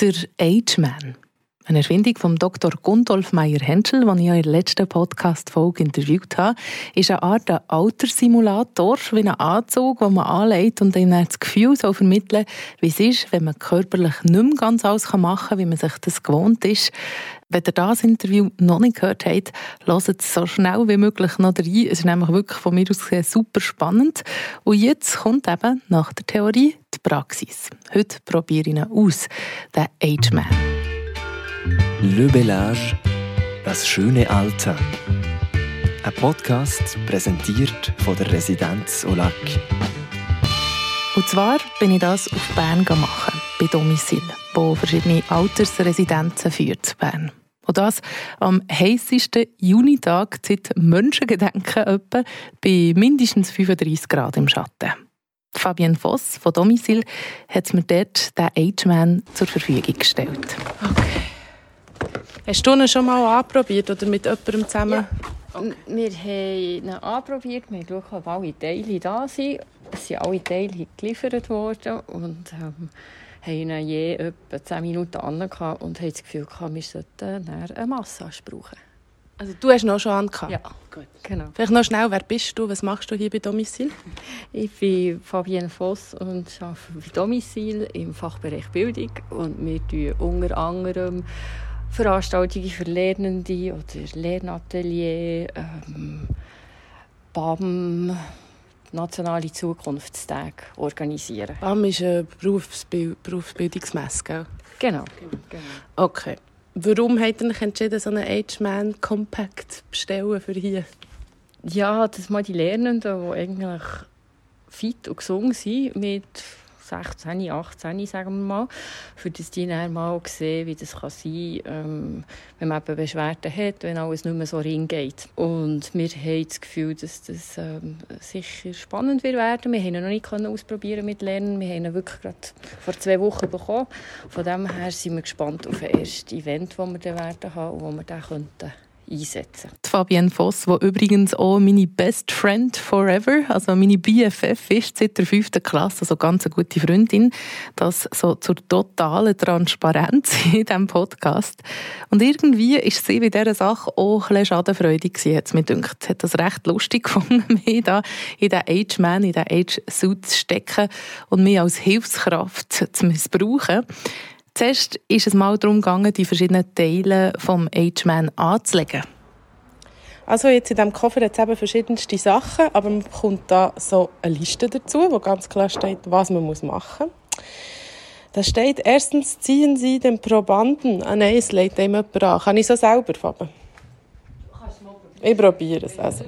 Der Age-Man. Eine Erfindung von Dr. Gundolf Meyer-Henschel, den ich in der letzten Podcast-Folge interviewt habe, ist eine Art Alterssimulator, wie ein Anzug, den man anlegt und dann das Gefühl so vermitteln wie es ist, wenn man körperlich nicht mehr ganz alles machen kann, wie man sich das gewohnt ist. Wenn ihr das Interview noch nicht gehört habt, hört es so schnell wie möglich noch rein. Es ist nämlich wirklich von mir aus super spannend. Und jetzt kommt eben nach der Theorie Praxis. Heute probiere ich ihn aus, den Age Man. Le Bellage, das schöne Alter. Ein Podcast präsentiert von der Residenz Olac. Und zwar bin ich das auf Bern machen, bei Domicil, wo verschiedene Altersresidenzen führt Bern. Und das am heißesten Junitag seit Menschengedenken etwa bei mindestens 35 Grad im Schatten. Fabienne Voss von Domicil hat mir dort den Age-Man zur Verfügung gestellt. Okay. Hast du ihn schon mal anprobiert oder mit jemandem zusammen? Ja. Okay. Wir haben ihn anprobiert, wir schauen, ob alle Teile da sind. Es sind alle Teile geliefert worden und ähm, haben ihn je etwa 10 Minuten an und haben das Gefühl, wir sollten eine Massage brauchen. Also du hast noch schon an? Ja, gut. Genau. Vielleicht noch schnell, wer bist du? Was machst du hier bei Domizil? Ich bin Fabienne Voss und arbeite bei Domizil im Fachbereich Bildung und wir tun unter anderem Veranstaltungen für Lernende oder Lernatelier, ähm, BAM, nationale Zukunftstage organisieren. BAM ist eine Berufsbild Berufsbildungsmesse, gell? Genau. genau. Okay. Warum hat er entschieden, so einen Age-Man Compact bestellen für hier? Ja, das mal die Lernenden, die eigentlich fit und gesund sind, mit 16, 18, sagen wir mal, für das die dann mal sehen, wie das kann sein kann, ähm, wenn man eben Beschwerden hat, wenn alles nicht mehr so reingeht. Und wir haben das Gefühl, dass das ähm, sicher spannend wird werden. Wir haben ihn noch nicht ausprobieren mit Lernen. Wir haben ihn wirklich gerade vor zwei Wochen bekommen. Von dem her sind wir gespannt auf das erste Event, das wir dann werden haben und wo wir dann könnten einsetzen. Die Fabienne Voss, die übrigens auch meine Best Friend Forever, also meine BFF ist seit der fünften Klasse, also ganz eine gute Freundin, das so zur totalen Transparenz in diesem Podcast. Und irgendwie ist sie bei dieser Sache auch ein bisschen schadenfreudig gewesen, hat es mir gedacht. Hat das recht lustig gefunden, mich da in den Age-Man, in den Age-Suit zu stecken und mich als Hilfskraft zu missbrauchen. Zuerst ist es mal darum gegangen, die verschiedenen Teile vom Age-Man anzulegen. Also jetzt in diesem Koffer hat es eben verschiedenste Sachen, aber man bekommt da so eine Liste dazu, wo ganz klar steht, was man machen muss. Da steht, erstens ziehen Sie den Probanden... Ah nein, es legt ihm jemand an. Kann ich so selber, Fabian? Ich probiere es. Also.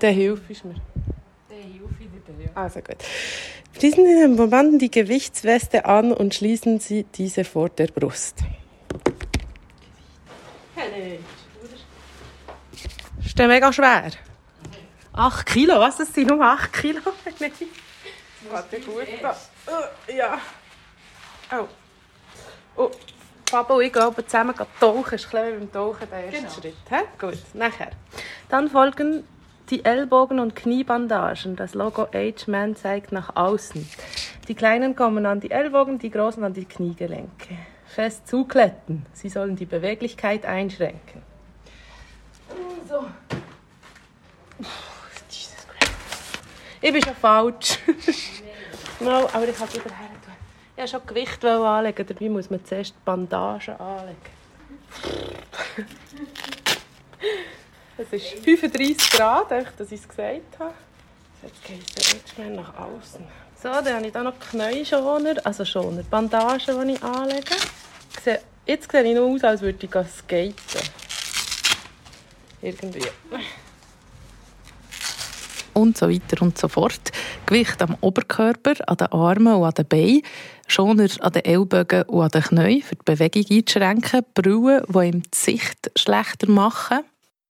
Der hilft mir. Also gut. Schließen Sie den Probanden die Gewichtsweste an und schließen Sie diese vor der Brust. Ist der mega schwer? 8 Kilo? Was? Das sind nur 8 Kilo? Nein. Warte gut. Uh, ja. Oh. Oh. Papa und ich gehen zusammen tauchen. Das ist ein beim Tauchen der erste genau. Schritt. He? Gut, nachher. Dann folgen die Ellbogen- und Kniebandagen. Das Logo Age-Man zeigt nach außen. Die kleinen kommen an die Ellbogen, die großen an die Kniegelenke. Fest zukletten. Sie sollen die Beweglichkeit einschränken. So. Ich bin schon falsch. no, aber ich es wieder her. Ich wollte schon Gewicht anlegen, dabei muss man zuerst Bandagen anlegen. Es ist 35 Grad, dass ich es gesagt habe. Jetzt geht es jetzt schnell nach außen. So, dann habe ich hier noch Knieschoner, also Schoner, Bandagen, die ich anlege. Jetzt sehe ich nur aus, als würde ich skaten. Irgendwie. Und so weiter und so fort. Gewicht am Oberkörper, an den Armen und an den Beinen. Schoner an den Ellbogen und an den Knien, für die Bewegung einzuschränken. Brillen, die ihm die Sicht schlechter machen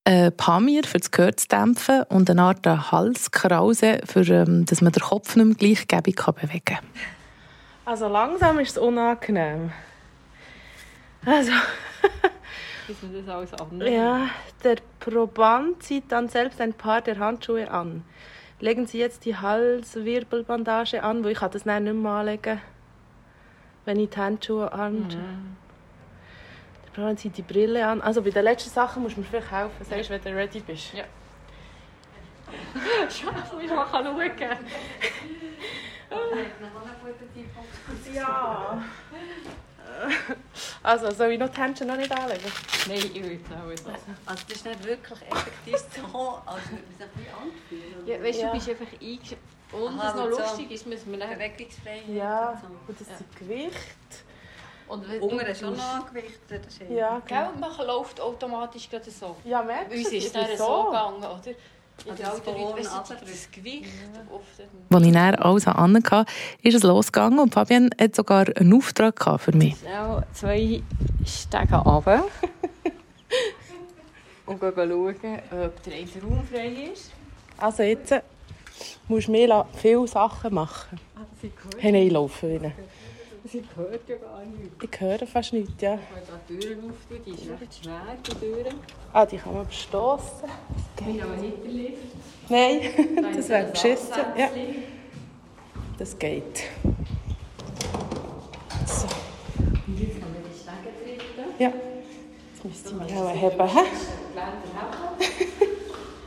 äh, Pamir für das Gehör zu dämpfen und eine Art Halskrause, für, ähm, dass man den Kopf nicht mehr gleichgebig kann bewegen kann. Also langsam ist es unangenehm. Also... Ist mir das alles anders? Ja, der Proband zieht dann selbst ein paar der Handschuhe an. Legen Sie jetzt die Halswirbelbandage an, wo ich das nicht mehr anlegen wenn ich die Handschuhe an. Der Braunen zieht die Brille an. Also bei den letzten Sachen musst du mir vielleicht helfen, sagst, wenn du ready bist. Ja. Schau, ich kann schauen. Ja. Also, soll ich noch die Handschuhe noch nicht anlegen? Nein, ich würde es auch so. Also das ist nicht wirklich effektiv so, als würde man sich ein bisschen anfühlen. Ja, weißt du, Ja. du bist einfach eingesch... Und Aha, was noch aber so lustig ist, müssen wir dann... Bewegungsfrei. Ja. und Und das Ja. Gewicht. Und wenn So. du Unten ist schon noch gewichtet. Das ist Ja, Gell, genau. man läuft automatisch gerade so. Ja, merkst Bei uns du? ist es bin so gegangen, oder? Also du, das. Als ich dann alles an hatte, ist es losgegangen und Fabian hat sogar einen Auftrag für mich. Auch zwei Stege runter. und gehen schauen, ob der eine Raum frei ist. Also jetzt äh, musst du mir la- viele Sachen machen. Ah, Hey, nein, ich laufe rein. Sie gehört ja gar nicht. Ich höre fast nichts, ja. Wenn da die Türen auftun, die ist recht schwer, die Türen. Ah, die kann man bestoßen. Wir haben nicht den Lift. Nein, Da das wäre beschissen. Ja, das geht. So, Und jetzt haben wir die Stege treten. ja. Jetzt müsste ich mich auch heben.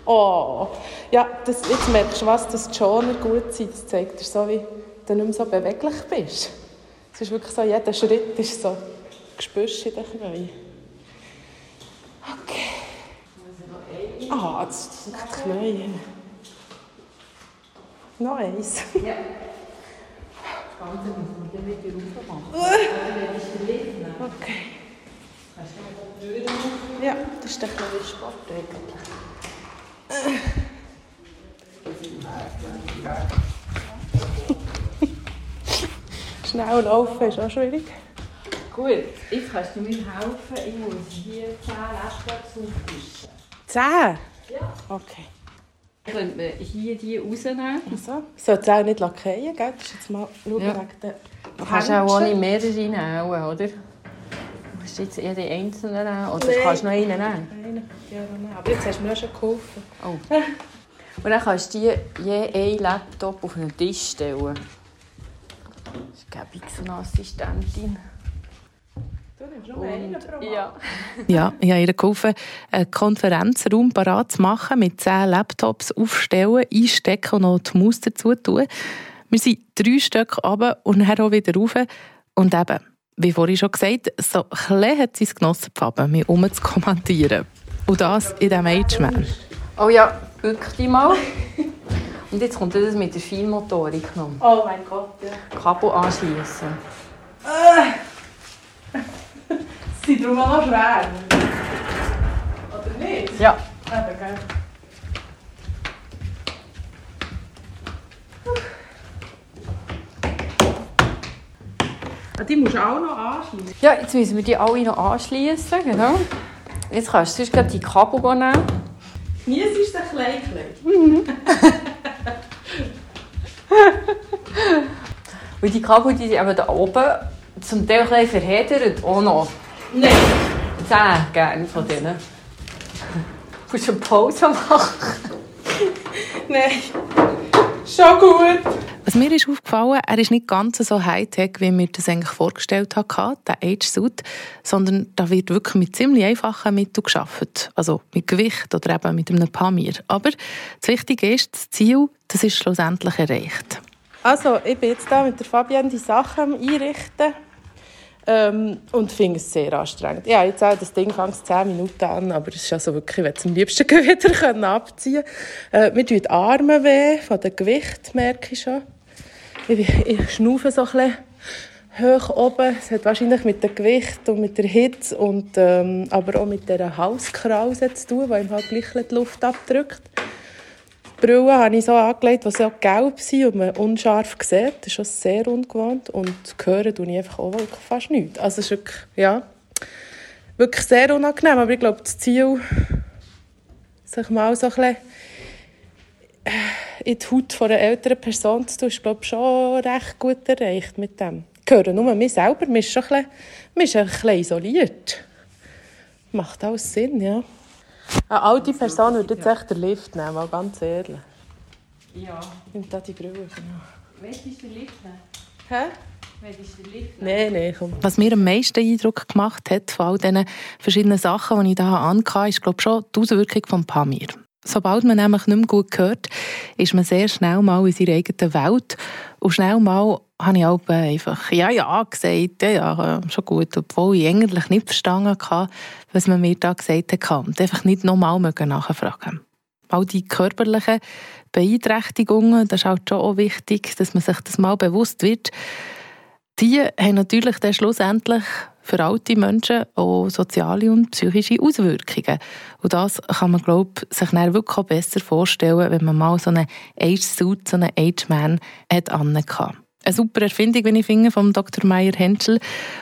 Oh, ja, das, jetzt merkst du, was das Schoner gut sind. Das zeigt dir so, wie du nicht mehr so beweglich bist. Es ist wirklich so, jeder Schritt ist so gespürt in den Knien. Okay. Ah, das sind die Knie. Noch eins. Das Ganze müssen wir dann wieder rauf machen. Oder wenn ich den Lift nehme, Okay. Ja, das ist ein bisschen Sport eigentlich. Schnell laufen ist auch schwierig. Gut, jetzt kannst du mir helfen. Ich muss hier 10 Laptops auftischen. Zehn? Ja. Okay. Könnte man hier die rausnehmen? So. Sollte es auch nicht lackieren, gell? Das ist jetzt mal schauen Ja. wegen der Du kannst auch ohne mehrere nehmen, oder? Du musst jetzt jede einzelne nehmen. Oder Nein. kannst du noch einen nehmen. Einen, ja. Aber jetzt hast du mir schon geholfen. Oh. Und dann kannst du je einen Laptop auf einen Tisch stellen. Das gebe ich so eine Assistentin. Du nimmst noch einen pro Mal. ja. Ja, ich habe ihr geholfen, einen Konferenzraum parat zu machen, mit zehn Laptops aufstellen, einstecken und noch die Maus dazu tun. Wir sind drei Stück runter und dann auch wieder rauf. Und eben, wie vorhin schon gesagt, so klein hat sie es genossen, die Fabian, mich um zu kommentieren. Und das in diesem Age-Man. Oh ja, wirklich mal. Und jetzt kommt das mit der Feinmotorik noch. Oh mein Gott, ja. Kabel anschließen. Sie sind darum auch noch schwer. Oder nicht? Ja. Eben, gell? Ah, Die musst du auch noch anschließen. Ja, jetzt müssen wir die alle noch anschließen, genau. Jetzt kannst du sonst die Kabel nehmen. Nie ist es klein, klein. Und die Kabel die sind eben da oben zum Teil ein bisschen verheddert auch noch. Nein. Zehn gerne von denen. Du musst eine Pause machen. Nein. Schon gut. Was mir ist aufgefallen, er ist nicht ganz so high-tech, wie mir das eigentlich vorgestellt hatte, der Age-Suit, sondern da wird wirklich mit ziemlich einfachen Mitteln geschaffen. Also mit Gewicht oder eben mit einem Pamir. Aber das Wichtige ist, das Ziel, das ist schlussendlich erreicht. Also, ich bin jetzt da mit der Fabienne die Sachen einrichten ähm, und finde es sehr anstrengend. Ja, jetzt auch das Ding fängt 10 Minuten an, aber es ist also wirklich, ich würde es am liebsten wieder können abziehen äh, Mir tun die Arme weh, von dem Gewicht merke ich schon. Ich, ich schnaufe so ein hoch oben. Es hat wahrscheinlich mit dem Gewicht und mit der Hitze und ähm, aber auch mit dieser Halskrause zu tun, die ihm halt gleich die Luft abdrückt. Die Brille habe ich so angelegt, sie auch gelb sind und man unscharf sieht. Das ist schon sehr ungewohnt. Und hören tue ich einfach auch fast nichts. Also es ist wirklich, ja, wirklich sehr unangenehm. Aber ich glaube, das Ziel, sich mal so ein bisschen äh, in die Haut einer älteren Person zu tun, ist glaube ich, schon recht gut erreicht mit dem. Ich höre nur mich selber, man ist schon ein bisschen, man ist ein bisschen isoliert. Macht alles Sinn, ja. Eine alte Person würde jetzt echt den Lift nehmen, mal ganz ehrlich. Ja. Nimmt da die Brille, genau. Weißt du, ist der Lift? Hä? Nein, nein, komm. Was mir am meisten Eindruck gemacht hat von all diesen verschiedenen Sachen, die ich hier hatte, ist glaube ich, schon die Auswirkung von Pamir. Sobald man nämlich nicht mehr gut hört, ist man sehr schnell mal in seiner eigenen Welt. Und schnell mal habe ich auch einfach «Ja, ja» gesagt, «Ja, ja, schon gut», obwohl ich eigentlich nicht verstanden habe, was man mir da gesagt hat. Und einfach nicht nochmal nachfragen All die körperlichen Beeinträchtigungen, das ist halt schon auch wichtig, dass man sich das mal bewusst wird. Die haben natürlich dann schlussendlich für alte Menschen auch soziale und psychische Auswirkungen. Und das kann man, glaube ich, sich dann wirklich auch besser vorstellen, wenn man mal so einen Age-Suit, so einen Age-Man hat Eine super Erfindung, wenn ich finde, von Dr. Meyer Henschel,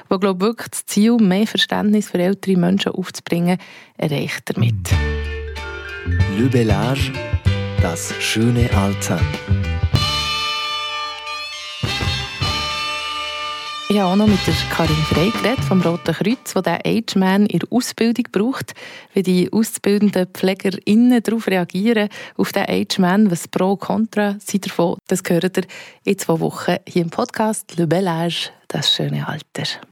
der, glaube ich, wirklich das Ziel, mehr Verständnis für ältere Menschen aufzubringen, erreicht damit. Le Bellage, das schöne Alter. Ich habe auch noch mit Karin Frey geredet, vom Roten Kreuz, der Age-Man in der Ausbildung braucht, wie die auszubildenden PflegerInnen darauf reagieren, auf den Age-Man, was Pro und Contra sind davon. Das gehört ihr in zwei Wochen hier im Podcast «Le Bel Âge», das schöne Alter.